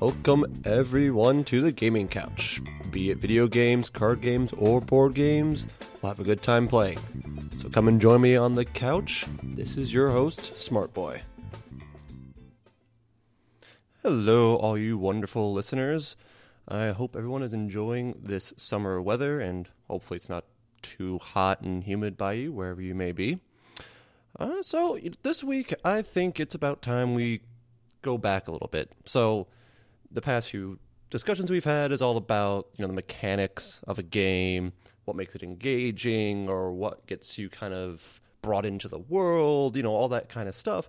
Welcome everyone to the gaming couch. Be it video games, card games, or board games, we'll have a good time playing. So come and join me on the couch. This is your host, Smart Boy. Hello, all you wonderful listeners. I hope everyone is enjoying this summer weather and hopefully it's not too hot and humid by you, wherever you may be. Uh, so, this week, I think it's about time we go back a little bit. So, the past few discussions we've had is all about you know the mechanics of a game, what makes it engaging, or what gets you kind of brought into the world, you know, all that kind of stuff.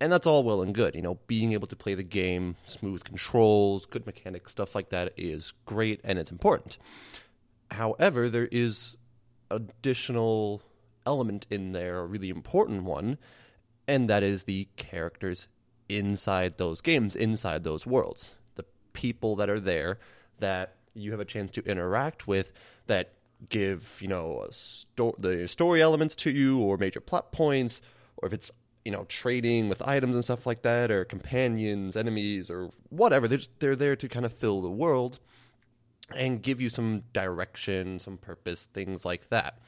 And that's all well and good. You know, being able to play the game, smooth controls, good mechanics, stuff like that is great and it's important. However, there is additional element in there, a really important one, and that is the characters inside those games, inside those worlds people that are there that you have a chance to interact with that give you know sto- the story elements to you or major plot points or if it's you know trading with items and stuff like that or companions enemies or whatever they're, just, they're there to kind of fill the world and give you some direction some purpose things like that.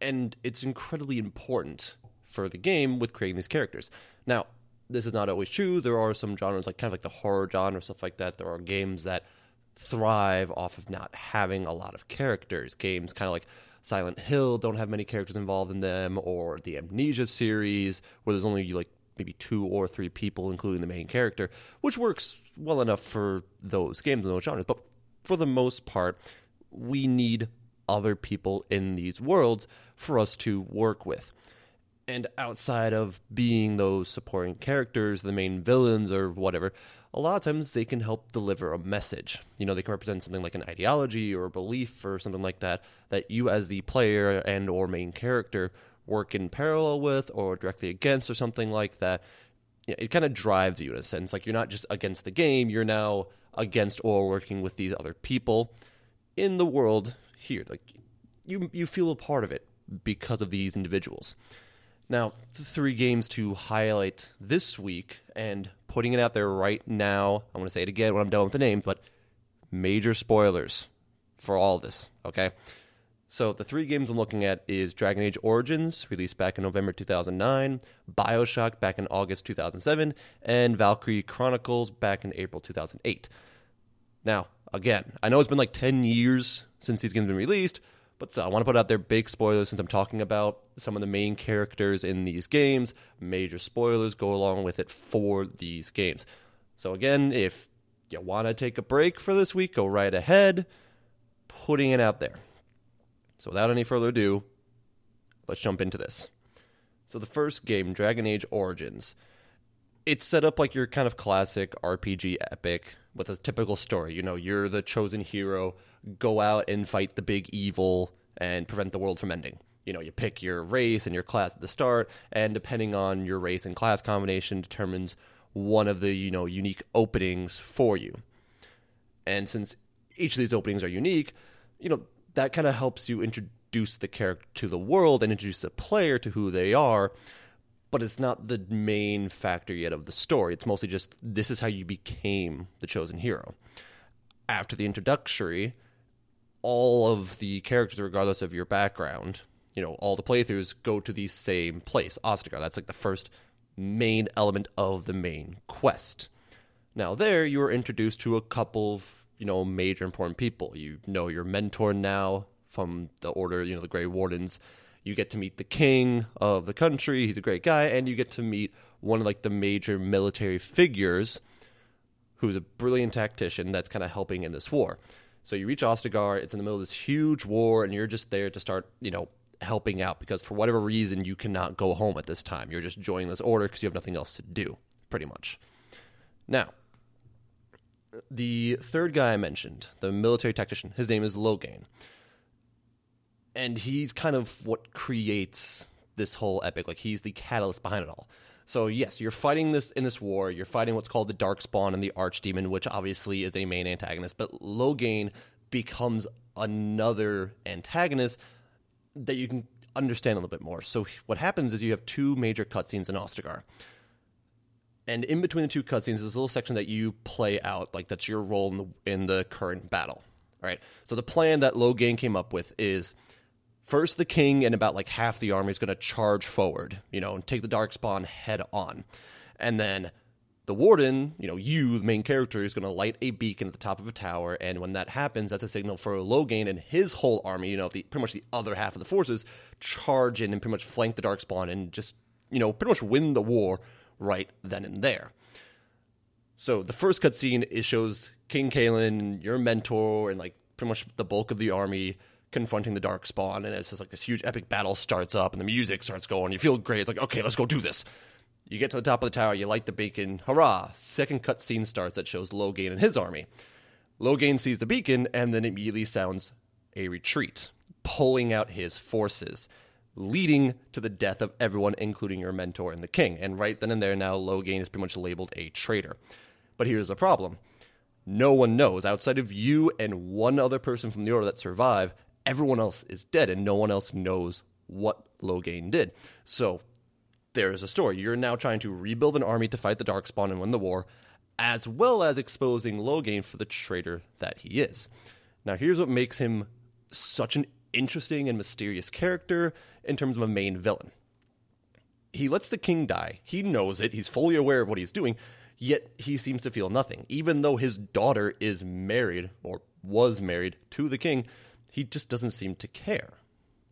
And it's incredibly important for the game with creating these characters. Now this is not always true. There are some genres, like kind of like the horror genre, stuff like that. There are games that thrive off of not having a lot of characters. Games kind of like Silent Hill don't have many characters involved in them, or the Amnesia series, where there's only like maybe two or three people, including the main character, which works well enough for those games and those genres. But for the most part, we need other people in these worlds for us to work with and outside of being those supporting characters, the main villains or whatever, a lot of times they can help deliver a message. You know, they can represent something like an ideology or a belief or something like that that you as the player and or main character work in parallel with or directly against or something like that. It kind of drives you in a sense. Like you're not just against the game, you're now against or working with these other people in the world here. Like you you feel a part of it because of these individuals. Now, three games to highlight this week and putting it out there right now. I want to say it again when I'm done with the names, but major spoilers for all this, okay? So the three games I'm looking at is Dragon Age Origins, released back in November 2009, BioShock back in August 2007, and Valkyrie Chronicles back in April 2008. Now, again, I know it's been like 10 years since these games have been released, but I want to put out there big spoilers since I'm talking about some of the main characters in these games. Major spoilers go along with it for these games. So again, if you want to take a break for this week, go right ahead. Putting it out there. So without any further ado, let's jump into this. So the first game, Dragon Age Origins, it's set up like your kind of classic RPG epic with a typical story. You know, you're the chosen hero go out and fight the big evil and prevent the world from ending. You know, you pick your race and your class at the start, and depending on your race and class combination, determines one of the you know unique openings for you. And since each of these openings are unique, you know that kind of helps you introduce the character to the world and introduce the player to who they are. But it's not the main factor yet of the story. It's mostly just this is how you became the chosen hero. After the introductory, all of the characters, regardless of your background, you know, all the playthroughs go to the same place, Ostagar. That's like the first main element of the main quest. Now, there you are introduced to a couple of, you know, major important people. You know your mentor now from the Order, you know, the Grey Wardens. You get to meet the king of the country. He's a great guy. And you get to meet one of like the major military figures who's a brilliant tactician that's kind of helping in this war. So you reach Ostagar, it's in the middle of this huge war, and you're just there to start, you know, helping out because for whatever reason you cannot go home at this time. You're just joining this order because you have nothing else to do, pretty much. Now, the third guy I mentioned, the military tactician, his name is Loghain. And he's kind of what creates this whole epic. Like he's the catalyst behind it all. So yes, you're fighting this in this war. You're fighting what's called the Darkspawn and the Archdemon, which obviously is a main antagonist. But Loghain becomes another antagonist that you can understand a little bit more. So what happens is you have two major cutscenes in Ostagar, And in between the two cutscenes, there's a little section that you play out, like that's your role in the in the current battle. All right. So the plan that Loghain came up with is first the king and about like half the army is going to charge forward, you know, and take the darkspawn head on, and then the warden, you know, you, the main character, is going to light a beacon at the top of a tower, and when that happens, that's a signal for Loghain and his whole army, you know, the, pretty much the other half of the forces, charge in and pretty much flank the Darkspawn and just, you know, pretty much win the war right then and there. So the first cutscene it shows King Cailan, your mentor, and like pretty much the bulk of the army confronting the dark spawn and it's just like this huge epic battle starts up, and the music starts going. You feel great. It's like, okay, let's go do this. You get to the top of the tower, you light the beacon, hurrah! Second cutscene starts that shows Loghain and his army. Loghain sees the beacon and then immediately sounds a retreat, pulling out his forces, leading to the death of everyone, including your mentor and the king. And right then and there, now Loghain is pretty much labeled a traitor. But here's the problem no one knows, outside of you and one other person from the order that survive, everyone else is dead, and no one else knows what Loghain did. So there is a story. You're now trying to rebuild an army to fight the Darkspawn and win the war, as well as exposing Loghain for the traitor that he is. Now, here's what makes him such an interesting and mysterious character in terms of a main villain. He lets the king die. He knows it. He's fully aware of what he's doing, yet he seems to feel nothing. Even though his daughter is married, or was married, to the king, he just doesn't seem to care.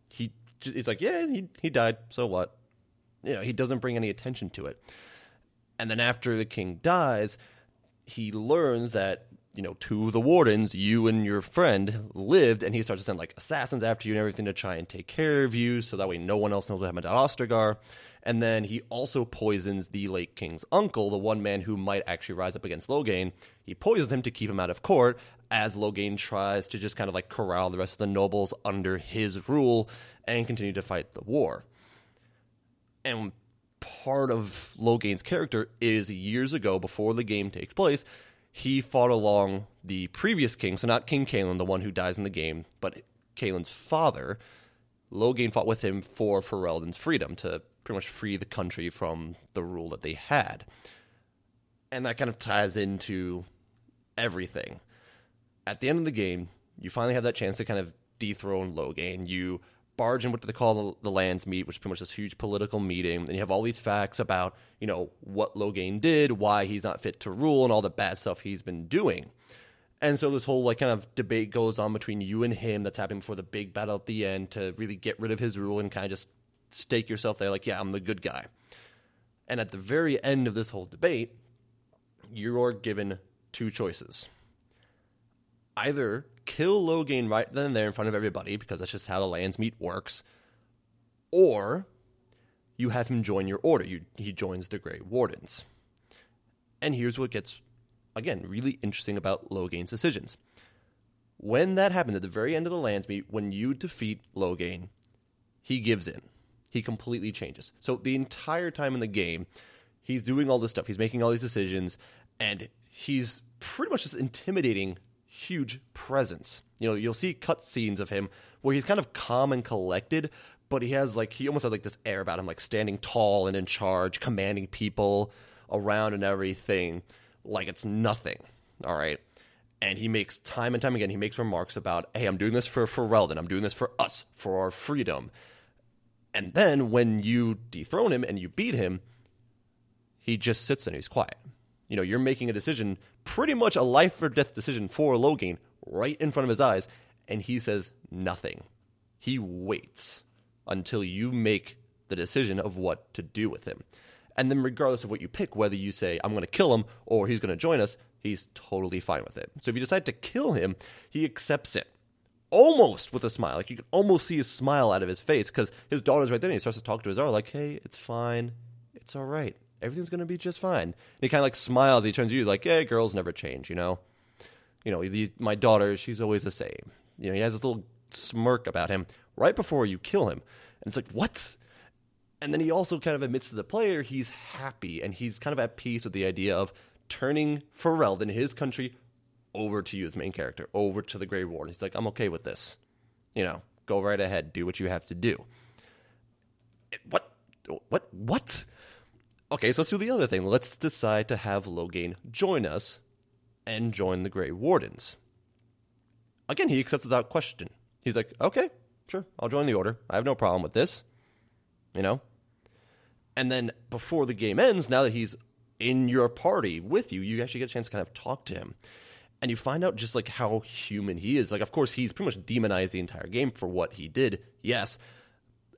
He, he's like, yeah, he, he died, so what? you know, he doesn't bring any attention to it. And then after the king dies, he learns that you know two of the wardens, you and your friend, lived, and he starts to send like assassins after you and everything to try and take care of you, so that way no one else knows what happened to Ostagar. And then he also poisons the late king's uncle, the one man who might actually rise up against Loghain. He poisons him to keep him out of court, as Loghain tries to just kind of like corral the rest of the nobles under his rule and continue to fight the war and part of Loghain's character is years ago, before the game takes place, he fought along the previous king, so not King Cailan, the one who dies in the game, but Cailan's father. Loghain fought with him for Ferelden's freedom to pretty much free the country from the rule that they had. And that kind of ties into everything. At the end of the game, you finally have that chance to kind of dethrone Loghain. You barge in what they call the Landsmeet, which is pretty much this huge political meeting, and you have all these facts about you know what Loghain did, why he's not fit to rule, and all the bad stuff he's been doing. And so this whole like kind of debate goes on between you and him that's happening before the big battle at the end to really get rid of his rule and kind of just stake yourself there like, yeah, I'm the good guy. And at the very end of this whole debate, you're given two choices. Either kill Loghain right then and there in front of everybody because that's just how the Landsmeet works, or you have him join your order. You, he joins the Grey Wardens. And here's what gets, again, really interesting about Loghain's decisions. When that happens at the very end of the Landsmeet, when you defeat Loghain, he gives in. He completely changes. So the entire time in the game, he's doing all this stuff. He's making all these decisions, and he's pretty much just intimidating huge presence. You know, you'll see cut scenes of him where he's kind of calm and collected, but he has like he almost has like this air about him, like standing tall and in charge, commanding people around and everything, like it's nothing. All right. And he makes time and time again, he makes remarks about, hey, I'm doing this for Ferelden, I'm doing this for us, for our freedom. And then when you dethrone him and you beat him, he just sits and he's quiet you know, you're making a decision, pretty much a life or death decision for Loghain right in front of his eyes, and he says nothing. He waits until you make the decision of what to do with him. And then, regardless of what you pick, whether you say, I'm going to kill him or he's going to join us, he's totally fine with it. So if you decide to kill him, he accepts it almost with a smile. Like you can almost see a smile out of his face because his daughter's right there and he starts to talk to his daughter, like, hey, it's fine. It's all right everything's going to be just fine. And he kind of like smiles. He turns to you like, hey, girls never change, you know? You know, the, my daughter, she's always the same. You know, he has this little smirk about him right before you kill him. And it's like, what? And then he also kind of admits to the player he's happy and he's kind of at peace with the idea of turning Ferelden, his country, over to you as main character, over to the Grey Ward. He's like, I'm okay with this. You know, go right ahead, do what you have to do. What? What? What? okay, so let's do the other thing. Let's decide to have Loghain join us and join the Grey Wardens. Again, he accepts without question. He's like, okay, sure, I'll join the Order. I have no problem with this. You know? And then before the game ends, now that he's in your party with you, you actually get a chance to kind of talk to him. And you find out just like how human he is. Like, of course, he's pretty much demonized the entire game for what he did, yes.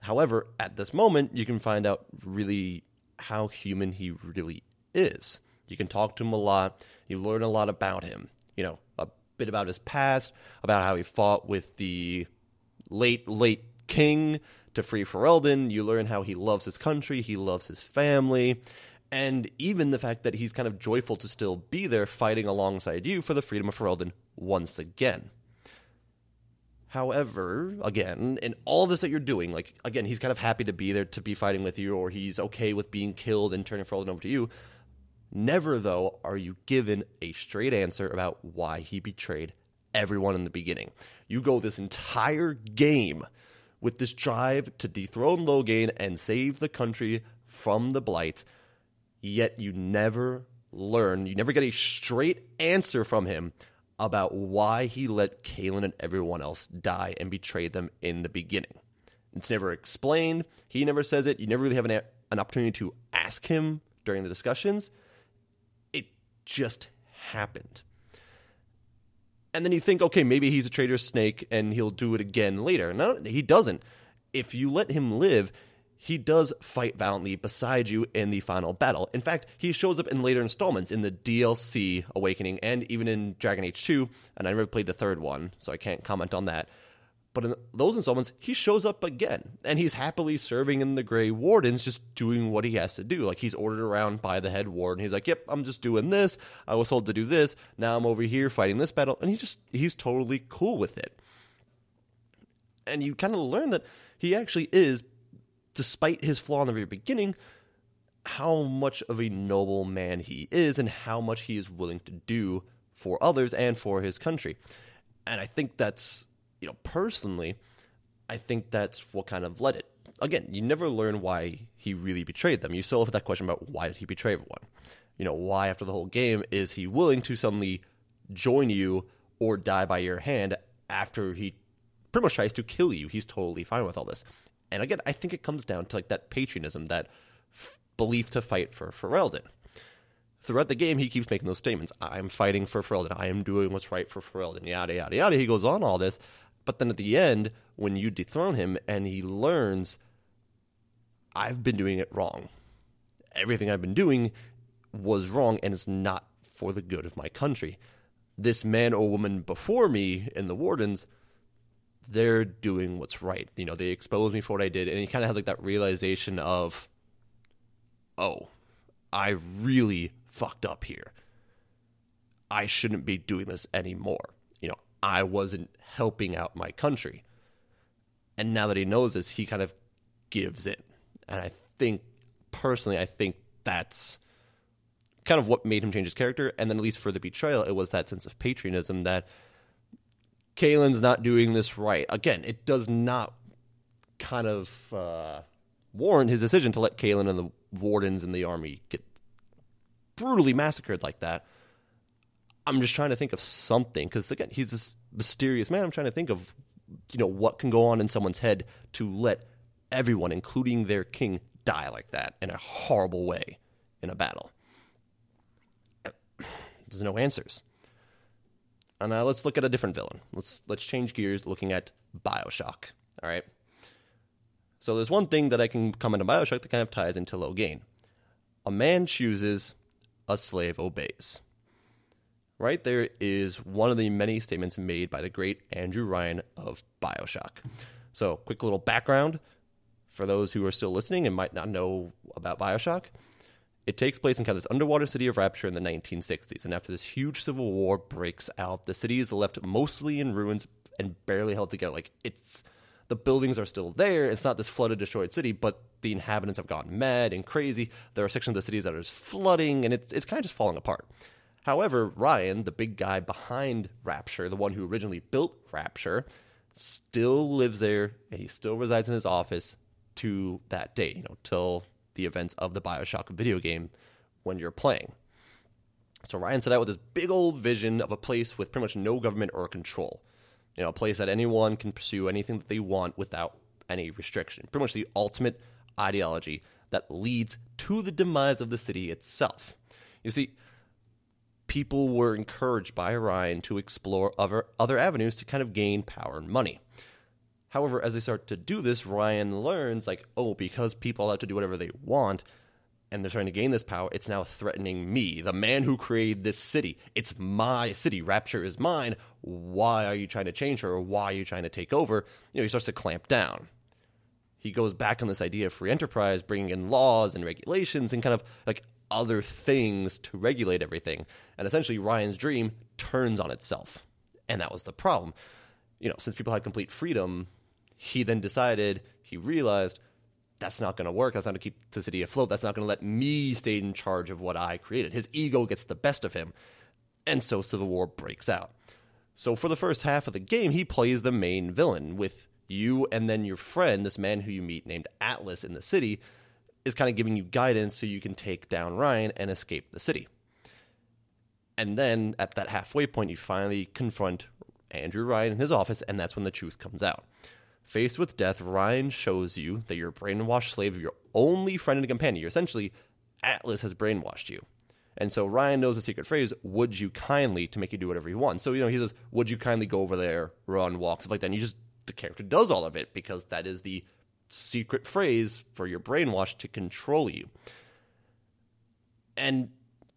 However, at this moment, you can find out really how human he really is. You can talk to him a lot. You learn a lot about him. You know, a bit about his past, about how he fought with the late, late king to free Ferelden. You learn how he loves his country, he loves his family, and even the fact that he's kind of joyful to still be there fighting alongside you for the freedom of Ferelden once again. However, again, in all this that you're doing, like again, he's kind of happy to be there to be fighting with you, or he's okay with being killed and turning Ferelden over to you. Never, though, are you given a straight answer about why he betrayed everyone in the beginning. You go this entire game with this drive to dethrone Loghain and save the country from the Blight, yet you never learn, you never get a straight answer from him about why he let Cailan and everyone else die and betrayed them in the beginning. It's never explained. He never says it. You never really have an, an opportunity to ask him during the discussions. It just happened. And then you think, okay, maybe he's a traitor snake and he'll do it again later. No, he doesn't. If you let him live, he does fight valiantly beside you in the final battle. In fact, he shows up in later installments in the DLC Awakening and even in Dragon Age 2, and I never played the third one, so I can't comment on that. But in those installments, he shows up again, and he's happily serving in the Grey Wardens, just doing what he has to do. Like he's ordered around by the head warden. He's like, "Yep, I'm just doing this. I was told to do this. Now I'm over here fighting this battle," and he just he's totally cool with it. And you kind of learn that he actually is despite his flaw in the very beginning, how much of a noble man he is and how much he is willing to do for others and for his country. And I think that's, you know, personally, I think that's what kind of led it. Again, you never learn why he really betrayed them. You still have that question about why did he betray everyone? You know, why after the whole game is he willing to suddenly join you or die by your hand after he pretty much tries to kill you? He's totally fine with all this. And again, I think it comes down to like that patriotism, that f- belief to fight for Ferelden. Throughout the game, he keeps making those statements. I'm fighting for Ferelden. I am doing what's right for Ferelden. Yada yada yada. He goes on all this, but then at the end, when you dethrone him and he learns, I've been doing it wrong. Everything I've been doing was wrong, and it's not for the good of my country. This man or woman before me in the wardens they're doing what's right. You know, they exposed me for what I did, and he kind of has like that realization of, oh, I really fucked up here. I shouldn't be doing this anymore. You know, I wasn't helping out my country. And now that he knows this, he kind of gives in. And I think, personally, I think that's kind of what made him change his character. And then, at least for the betrayal, it was that sense of patriotism that Cailan's not doing this right. Again, it does not kind of uh, warrant his decision to let Cailan and the wardens and the army get brutally massacred like that. I'm just trying to think of something because again, he's this mysterious man. I'm trying to think of you know what can go on in someone's head to let everyone, including their king, die like that in a horrible way in a battle. There's no answers. And now let's look at a different villain. Let's let's change gears, looking at Bioshock. All right. So there's one thing that I can comment on Bioshock that kind of ties into Loghain. A man chooses, a slave obeys. Right there is one of the many statements made by the great Andrew Ryan of Bioshock. So, quick little background for those who are still listening and might not know about Bioshock. It takes place in kind of this underwater city of Rapture in the 1960s, and after this huge civil war breaks out, the city is left mostly in ruins and barely held together. Like it's the buildings are still there. It's not this flooded, destroyed city, but the inhabitants have gone mad and crazy. There are sections of the cities that are just flooding, and it's it's kind of just falling apart. However, Ryan, the big guy behind Rapture, the one who originally built Rapture, still lives there, and he still resides in his office to that day. You know, till the events of the Bioshock video game when you're playing. So Ryan set out with this big old vision of a place with pretty much no government or control. You know, a place that anyone can pursue anything that they want without any restriction. Pretty much the ultimate ideology that leads to the demise of the city itself. You see, people were encouraged by Ryan to explore other, other avenues to kind of gain power and money. However, as they start to do this, Ryan learns, like, oh, because people are allowed to do whatever they want, and they're trying to gain this power, it's now threatening me, the man who created this city. It's my city. Rapture is mine. Why are you trying to change her? Why are you trying to take over? You know, he starts to clamp down. He goes back on this idea of free enterprise, bringing in laws and regulations and kind of like other things to regulate everything. And essentially, Ryan's dream turns on itself. And that was the problem. You know, since people had complete freedom, he then decided, he realized, that's not going to work. That's not going to keep the city afloat. That's not going to let me stay in charge of what I created. His ego gets the best of him. And so Civil War breaks out. So for the first half of the game, he plays the main villain with you and then your friend, this man who you meet named Atlas in the city, is kind of giving you guidance so you can take down Ryan and escape the city. And then at that halfway point, you finally confront Andrew Ryan in his office, and that's when the truth comes out. Faced with death, Ryan shows you that you're a brainwashed slave of your only friend and companion. You're essentially Atlas has brainwashed you. And so Ryan knows the secret phrase, would you kindly, to make you do whatever you want. So, you know, he says, would you kindly go over there, run, walk, stuff like that. And you just, the character does all of it because that is the secret phrase for your brainwash to control you. And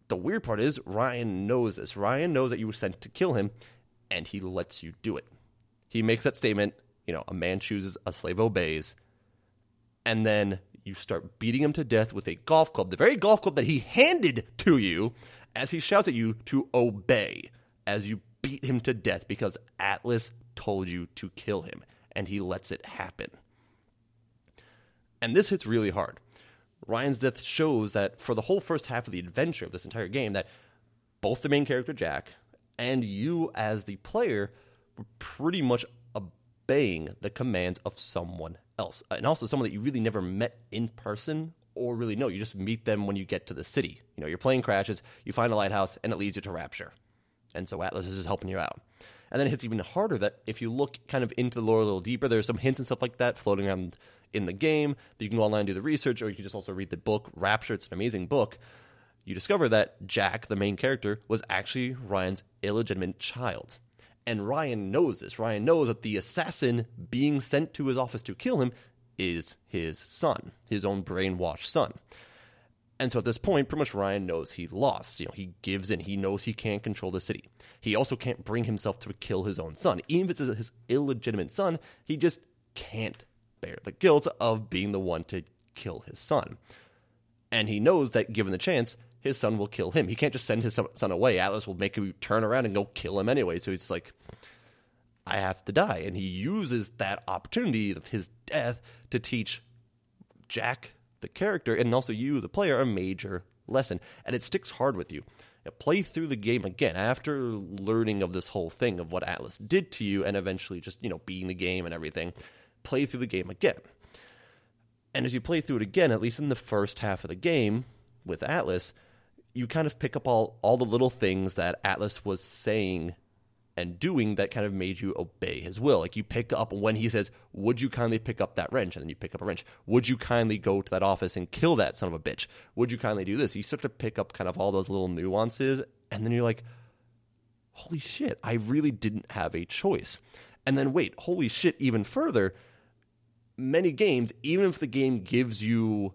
the weird part is, Ryan knows this. Ryan knows that you were sent to kill him, and he lets you do it. He makes that statement you know, a man chooses, a slave obeys, and then you start beating him to death with a golf club, the very golf club that he handed to you, as he shouts at you to obey, as you beat him to death because Atlas told you to kill him, and he lets it happen. And this hits really hard. Ryan's death shows that for the whole first half of the adventure of this entire game, that both the main character Jack and you as the player were pretty much obeying the commands of someone else. Uh, and also someone that you really never met in person or really know. You just meet them when you get to the city. You know, your plane crashes, you find a lighthouse, and it leads you to Rapture. And so Atlas is helping you out. And then it hits even harder that if you look kind of into the lore a little deeper, there's some hints and stuff like that floating around in the game. That you can go online and do the research, or you can just also read the book, Rapture. It's an amazing book. You discover that Jack, the main character, was actually Ryan's illegitimate child. And Ryan knows this. Ryan knows that the assassin being sent to his office to kill him is his son, his own brainwashed son. And so at this point, pretty much Ryan knows he lost. You know, he gives in. He knows he can't control the city. He also can't bring himself to kill his own son. Even if it's his illegitimate son, he just can't bear the guilt of being the one to kill his son. And he knows that given the chance, his son will kill him. He can't just send his son away. Atlas will make him turn around and go kill him anyway. So he's like, I have to die. And he uses that opportunity of his death to teach Jack, the character, and also you, the player, a major lesson. And it sticks hard with you. play through the game again after learning of this whole thing of what Atlas did to you and eventually just, you know, being the game and everything. Play through the game again. And as you play through it again, at least in the first half of the game with Atlas, you kind of pick up all, all the little things that Atlas was saying and doing that kind of made you obey his will. Like you pick up when he says, Would you kindly pick up that wrench? And then you pick up a wrench. Would you kindly go to that office and kill that son of a bitch? Would you kindly do this? You start to pick up kind of all those little nuances. And then you're like, Holy shit, I really didn't have a choice. And then wait, holy shit, even further, many games, even if the game gives you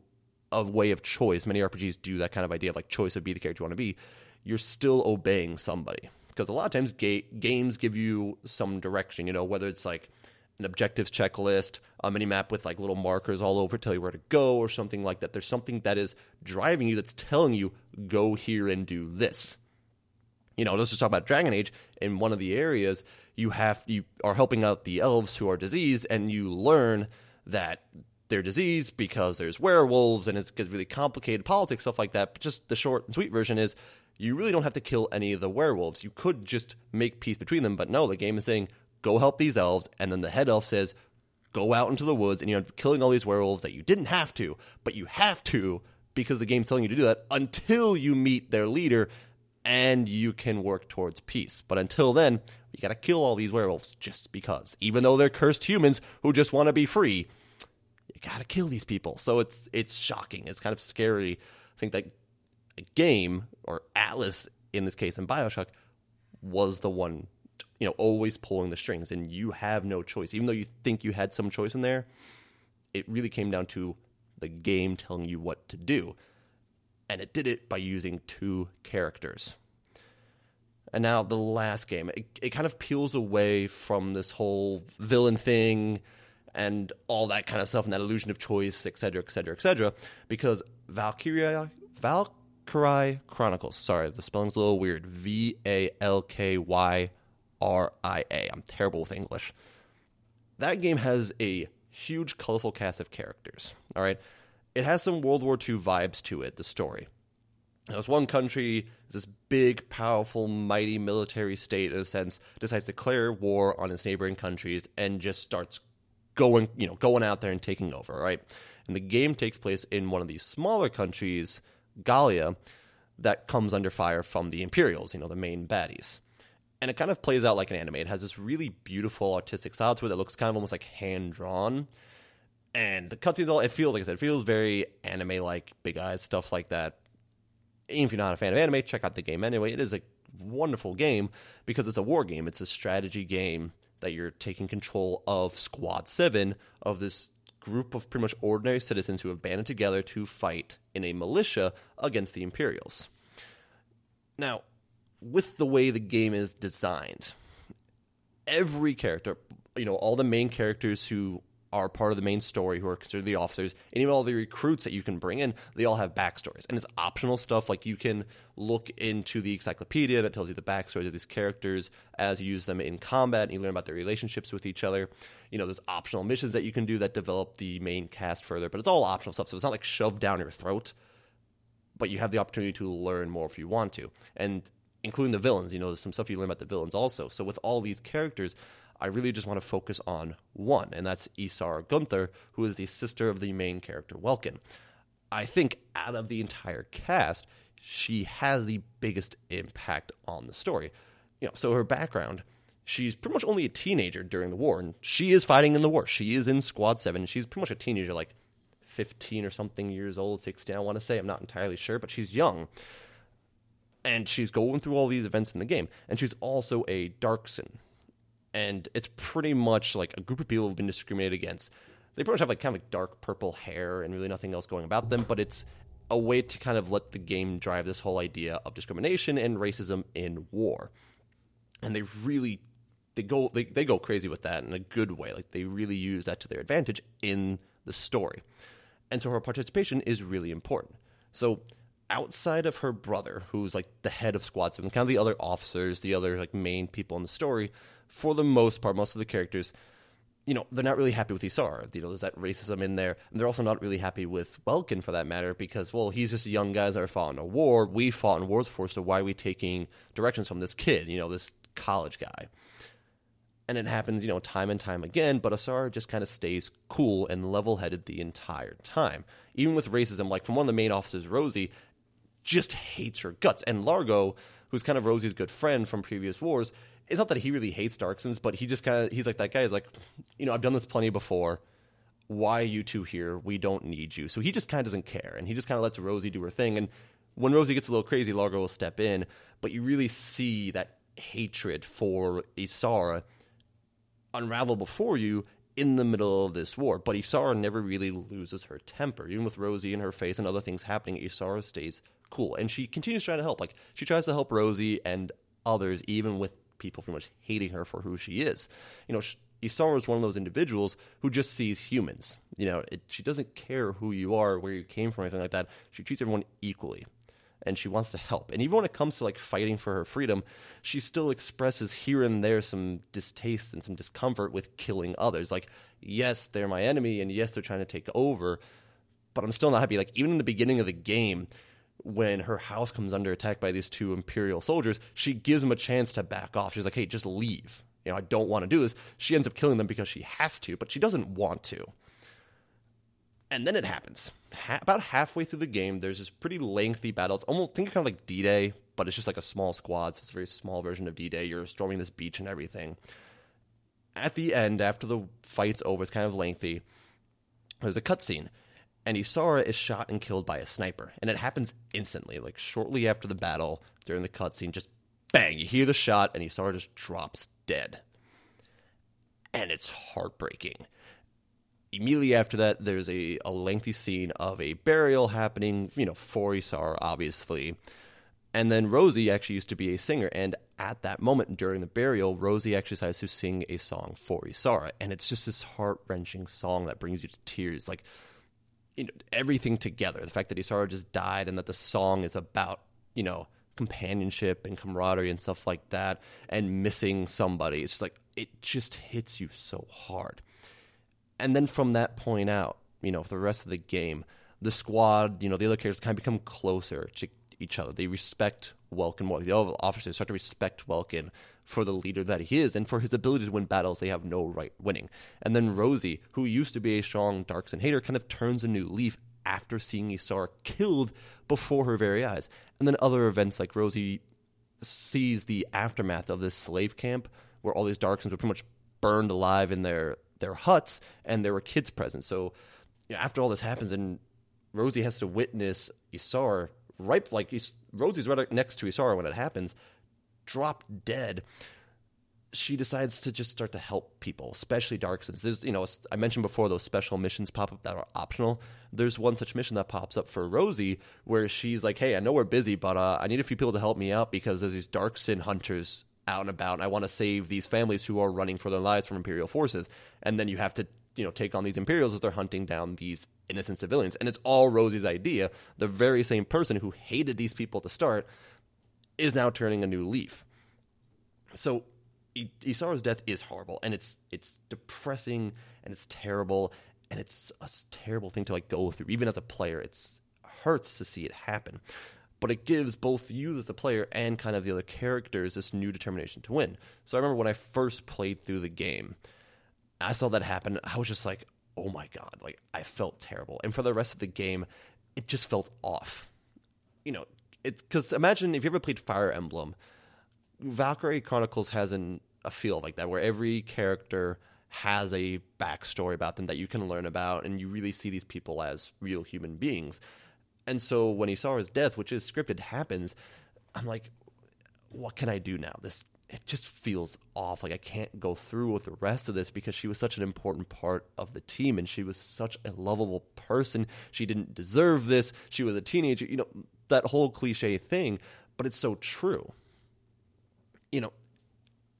a way of choice. Many RPGs do that kind of idea of like choice of be the character you want to be. You're still obeying somebody because a lot of times ga- games give you some direction. You know, whether it's like an objectives checklist, a mini map with like little markers all over tell you where to go, or something like that. There's something that is driving you that's telling you go here and do this. You know, let's just talk about Dragon Age. In one of the areas, you have you are helping out the elves who are diseased, and you learn that their disease because there's werewolves and it gets really complicated politics stuff like that. But just the short and sweet version is you really don't have to kill any of the werewolves. You could just make peace between them, but no, the game is saying go help these elves, and then the head elf says go out into the woods and you're killing all these werewolves that you didn't have to, but you have to because the game's telling you to do that until you meet their leader and you can work towards peace. But until then, you gotta kill all these werewolves just because. Even though they're cursed humans who just want to be free, you gotta kill these people. So it's it's shocking. It's kind of scary. I think that a game or Atlas in this case in Bioshock was the one you know always pulling the strings and you have no choice even though you think you had some choice in there it really came down to the game telling you what to do and it did it by using two characters and now the last game it, it kind of peels away from this whole villain thing and all that kind of stuff and that illusion of choice etc etc etc because valkyria valkyrie chronicles sorry the spelling's a little weird v-a-l-k-y r-i-a i'm terrible with english. That game has a huge colorful cast of characters all right? It has some world war ii vibes to it the story. There's one country, this big, powerful, mighty military state, in a sense, decides to declare war on its neighboring countries and just starts going, you know, going out there and taking over, right? And the game takes place in one of these smaller countries, Gallia, that comes under fire from the Imperials, you know, the main baddies. And it kind of plays out like an anime. It has this really beautiful artistic style to it that looks kind of almost like hand drawn. And the cutscenes, all it feels like I said, it feels very anime like, big eyes, stuff like that even if you're not a fan of anime, check out the game anyway. It is a wonderful game because it's a war game. It's a strategy game that you're taking control of Squad 7 of this group of pretty much ordinary citizens who have banded together to fight in a militia against the Imperials. Now, with the way the game is designed, every character, you know, all the main characters who are part of the main story who are considered the officers, and even all the recruits that you can bring in, they all have backstories. And it's optional stuff like you can look into the encyclopedia that tells you the backstories of these characters as you use them in combat and you learn about their relationships with each other. You know, there's optional missions that you can do that develop the main cast further, but it's all optional stuff. So it's not like shoved down your throat, but you have the opportunity to learn more if you want to. And including the villains, you know, there's some stuff you learn about the villains also. So with all these characters, I really just want to focus on one, and that's Isara Gunther, who is the sister of the main character, Welkin. I think out of the entire cast, she has the biggest impact on the story. You know, so her background, she's pretty much only a teenager during the war, and she is fighting in the war. She is in Squad 7. She's pretty much a teenager, like 15 or something years old, 16, I want to say. I'm not entirely sure, but she's young. And she's going through all these events in the game. And she's also a Darcsen, and it's pretty much like a group of people who've been discriminated against. They pretty much have like kind of like dark purple hair and really nothing else going about them, but it's a way to kind of let the game drive this whole idea of discrimination and racism in war. And they really they go they, they go crazy with that in a good way. Like they really use that to their advantage in the story. And so her participation is really important. So outside of her brother, who's like the head of Squad 7, kind of the other officers, the other like main people in the story, for the most part, most of the characters, you know, they're not really happy with Isara. You know, there's that racism in there. And they're also not really happy with Welkin for that matter because, well, he's just a young guy that fought in a war. We fought in wars before, so why are we taking directions from this kid, you know, this college guy? And it happens, you know, time and time again, but Isara just kind of stays cool and level headed the entire time. Even with racism, like from one of the main officers, Rosie, just hates her guts. And Largo, who's kind of Rosie's good friend from previous wars, it's not that he really hates Darcsens, but he just kind of he's like that guy is like, you know, I've done this plenty before. Why are you two here? We don't need you. So he just kind of doesn't care, and he just kind of lets Rosie do her thing. And when Rosie gets a little crazy, Largo will step in. But you really see that hatred for Isara unravel before you in the middle of this war. But Isara never really loses her temper, even with Rosie in her face and other things happening. Isara stays cool, and she continues trying to help. Like she tries to help Rosie and others, even with people pretty much hating her for who she is. You know, Isara is one of those individuals who just sees humans. You know, it, she doesn't care who you are, where you came from, or anything like that. She treats everyone equally, and she wants to help. And even when it comes to like fighting for her freedom, she still expresses here and there some distaste and some discomfort with killing others. Like, yes, they're my enemy, and yes, they're trying to take over, but I'm still not happy. Like, even in the beginning of the game, when her house comes under attack by these two imperial soldiers, she gives him a chance to back off. She's like, "Hey, just leave." You know, I don't want to do this. She ends up killing them because she has to, but she doesn't want to. And then it happens. Ha- about halfway through the game, there's this pretty lengthy battle. It's almost think of kind of like D Day, but it's just like a small squad. So it's a very small version of D Day. You're storming this beach and everything. At the end, after the fight's over, it's kind of lengthy. There's a cutscene, and Isara is shot and killed by a sniper, and it happens instantly, like shortly after the battle during the cutscene. Just bang, you hear the shot, and Isara just drops dead, and it's heartbreaking immediately after that, there's a, a lengthy scene of a burial happening, you know, for Isara, obviously. And then Rosie actually used to be a singer. And at that moment during the burial, Rosie actually decides to sing a song for Isara. And it's just this heart wrenching song that brings you to tears. Like, you know, everything together. The fact that Isara just died and that the song is about, you know, companionship and camaraderie and stuff like that and missing somebody. It's like, it just hits you so hard and then from that point out, you know, for the rest of the game, the squad, you know, the other characters kind of become closer to each other. They respect Welkin more. The other officers start to respect Welkin for the leader that he is and for his ability to win battles they have no right winning. And then Rosie, who used to be a strong Darcsen hater, kind of turns a new leaf after seeing Isara killed before her very eyes. And then other events like Rosie sees the aftermath of this slave camp where all these Darcsens were pretty much burned alive in their their huts, and there were kids present. So you know, after all this happens, and Rosie has to witness Isar right like Rosie's right next to Isara when it happens, drop dead. She decides to just start to help people, especially Darcsens. There's, you know, I mentioned before those special missions pop up that are optional. There's one such mission that pops up for Rosie where she's like, "Hey, I know we're busy, but uh, I need a few people to help me out because there's these Darcsen hunters out and about. And I want to save these families who are running for their lives from Imperial forces. And then you have to, you know, take on these Imperials as they're hunting down these innocent civilians. And it's all Rosie's idea. The very same person who hated these people at the start is now turning a new leaf. So Isara's death is horrible, and it's it's depressing, and it's terrible, and it's a terrible thing to like go through. Even as a player, it's hurts to see it happen but it gives both you as the player and kind of the other characters this new determination to win. So I remember when I first played through the game, I saw that happen. I was just like, oh my god, like I felt terrible. And for the rest of the game, it just felt off. You know, it's because imagine if you ever played Fire Emblem, Valkyrie Chronicles has an, a feel like that where every character has a backstory about them that you can learn about, and you really see these people as real human beings. And so when Isara's death, which is scripted, happens, I'm like, what can I do now? This it just feels off. Like I can't go through with the rest of this because she was such an important part of the team and she was such a lovable person. She didn't deserve this. She was a teenager. You know, that whole cliche thing, but it's so true. You know,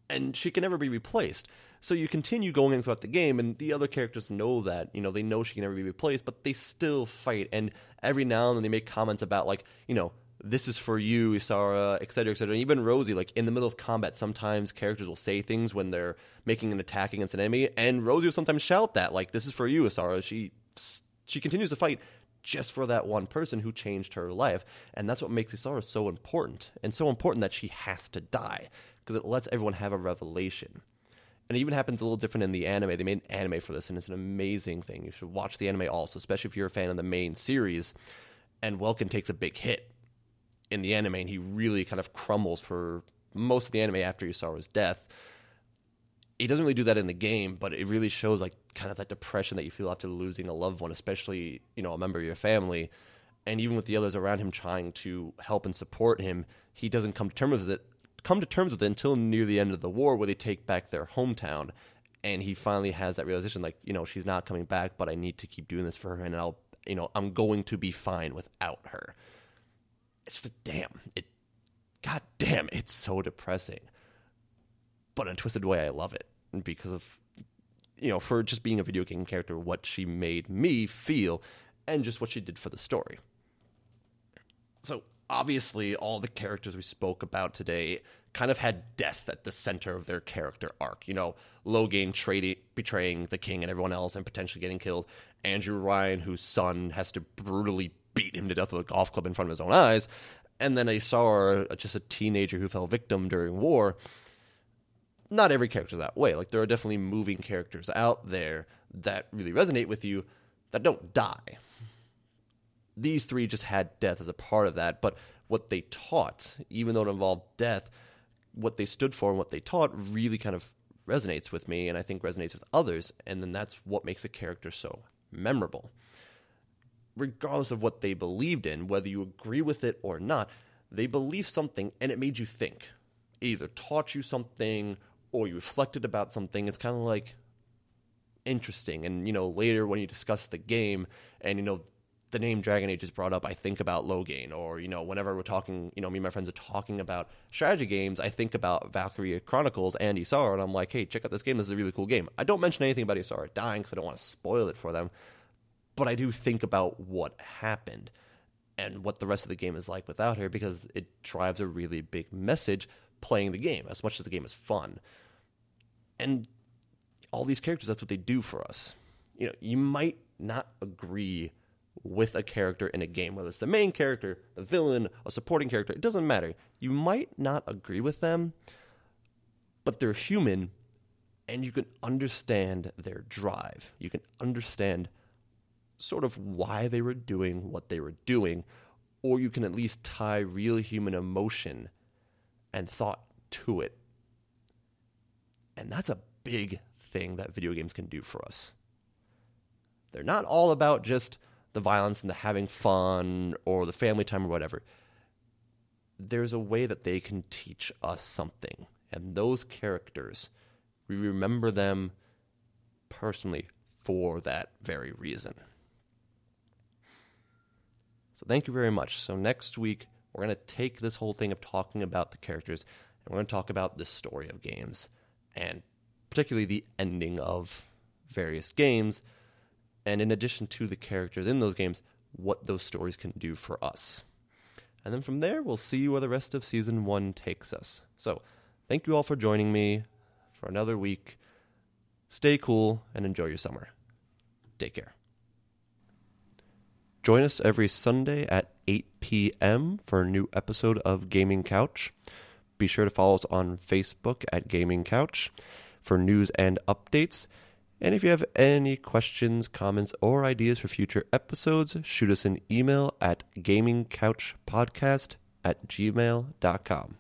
and she can never be replaced. So you continue going throughout the game, and the other characters know that. You know, they know she can never be replaced, but they still fight. And every now and then they make comments about, like, you know, this is for you, Isara, etc., etc. And even Rosie, like in the middle of combat, sometimes characters will say things when they're making an attack against an enemy, and Rosie will sometimes shout that, like, "This is for you, Isara." She she continues to fight just for that one person who changed her life, and that's what makes Isara so important, and so important that she has to die because it lets everyone have a revelation and it even happens a little different in the anime. They made an anime for this, and it's an amazing thing. You should watch the anime also, especially if you're a fan of the main series. And Welkin takes a big hit in the anime, and he really kind of crumbles for most of the anime after Isara's death. He doesn't really do that in the game, but it really shows like kind of that depression that you feel after losing a loved one, especially you know a member of your family. And even with the others around him trying to help and support him, he doesn't come to terms with it come to terms with it until near the end of the war, where they take back their hometown, and he finally has that realization, like you know, she's not coming back, but I need to keep doing this for her, and I'll, you know, I'm going to be fine without her. It's just damn it, god damn, it's so depressing, but in a twisted way, I love it because of you know, for just being a video game character, what she made me feel, and just what she did for the story. So obviously all the characters we spoke about today kind of had death at the center of their character arc. You know, Loghain trading, betraying the king and everyone else and potentially getting killed. Andrew Ryan, whose son has to brutally beat him to death with a golf club in front of his own eyes. And then Isara, uh, just a teenager who fell victim during war. Not every character's that way. Like there are definitely moving characters out there that really resonate with you that don't die. These three just had death as a part of that, but what they taught, even though it involved death, what they stood for and what they taught really kind of resonates with me and I think resonates with others, and then that's what makes a character so memorable. Regardless of what they believed in, whether you agree with it or not, they believed something and it made you think. It either taught you something or you reflected about something. It's kind of like interesting. And, you know, later when you discuss the game and, you know, the name Dragon Age is brought up, I think about Loghain. Or, you know, whenever we're talking, you know, me and my friends are talking about strategy games, I think about Valkyria Chronicles and Isara, and I'm like, hey, check out this game. This is a really cool game. I don't mention anything about Isara dying because I don't want to spoil it for them, but I do think about what happened and what the rest of the game is like without her because it drives a really big message playing the game as much as the game is fun. And all these characters, that's what they do for us. You know, you might not agree with a character in a game, whether it's the main character, the villain, a supporting character, it doesn't matter. You might not agree with them, but they're human and you can understand their drive. You can understand sort of why they were doing what they were doing, or you can at least tie real human emotion and thought to it. And that's a big thing that video games can do for us. They're not all about just the violence and the having fun or the family time or whatever. There's a way that they can teach us something. And those characters, we remember them personally for that very reason. So thank you very much. So next week, we're going to take this whole thing of talking about the characters and we're going to talk about the story of games and particularly the ending of various games and in addition to the characters in those games, what those stories can do for us. And then from there, we'll see where the rest of season one takes us. So, thank you all for joining me for another week. Stay cool and enjoy your summer. Take care. Join us every Sunday at 8 p.m. for a new episode of Gaming Couch. Be sure to follow us on Facebook at Gaming Couch for news and updates. And if you have any questions, comments, or ideas for future episodes, shoot us an email at gamingcouchpodcast at gmail.com.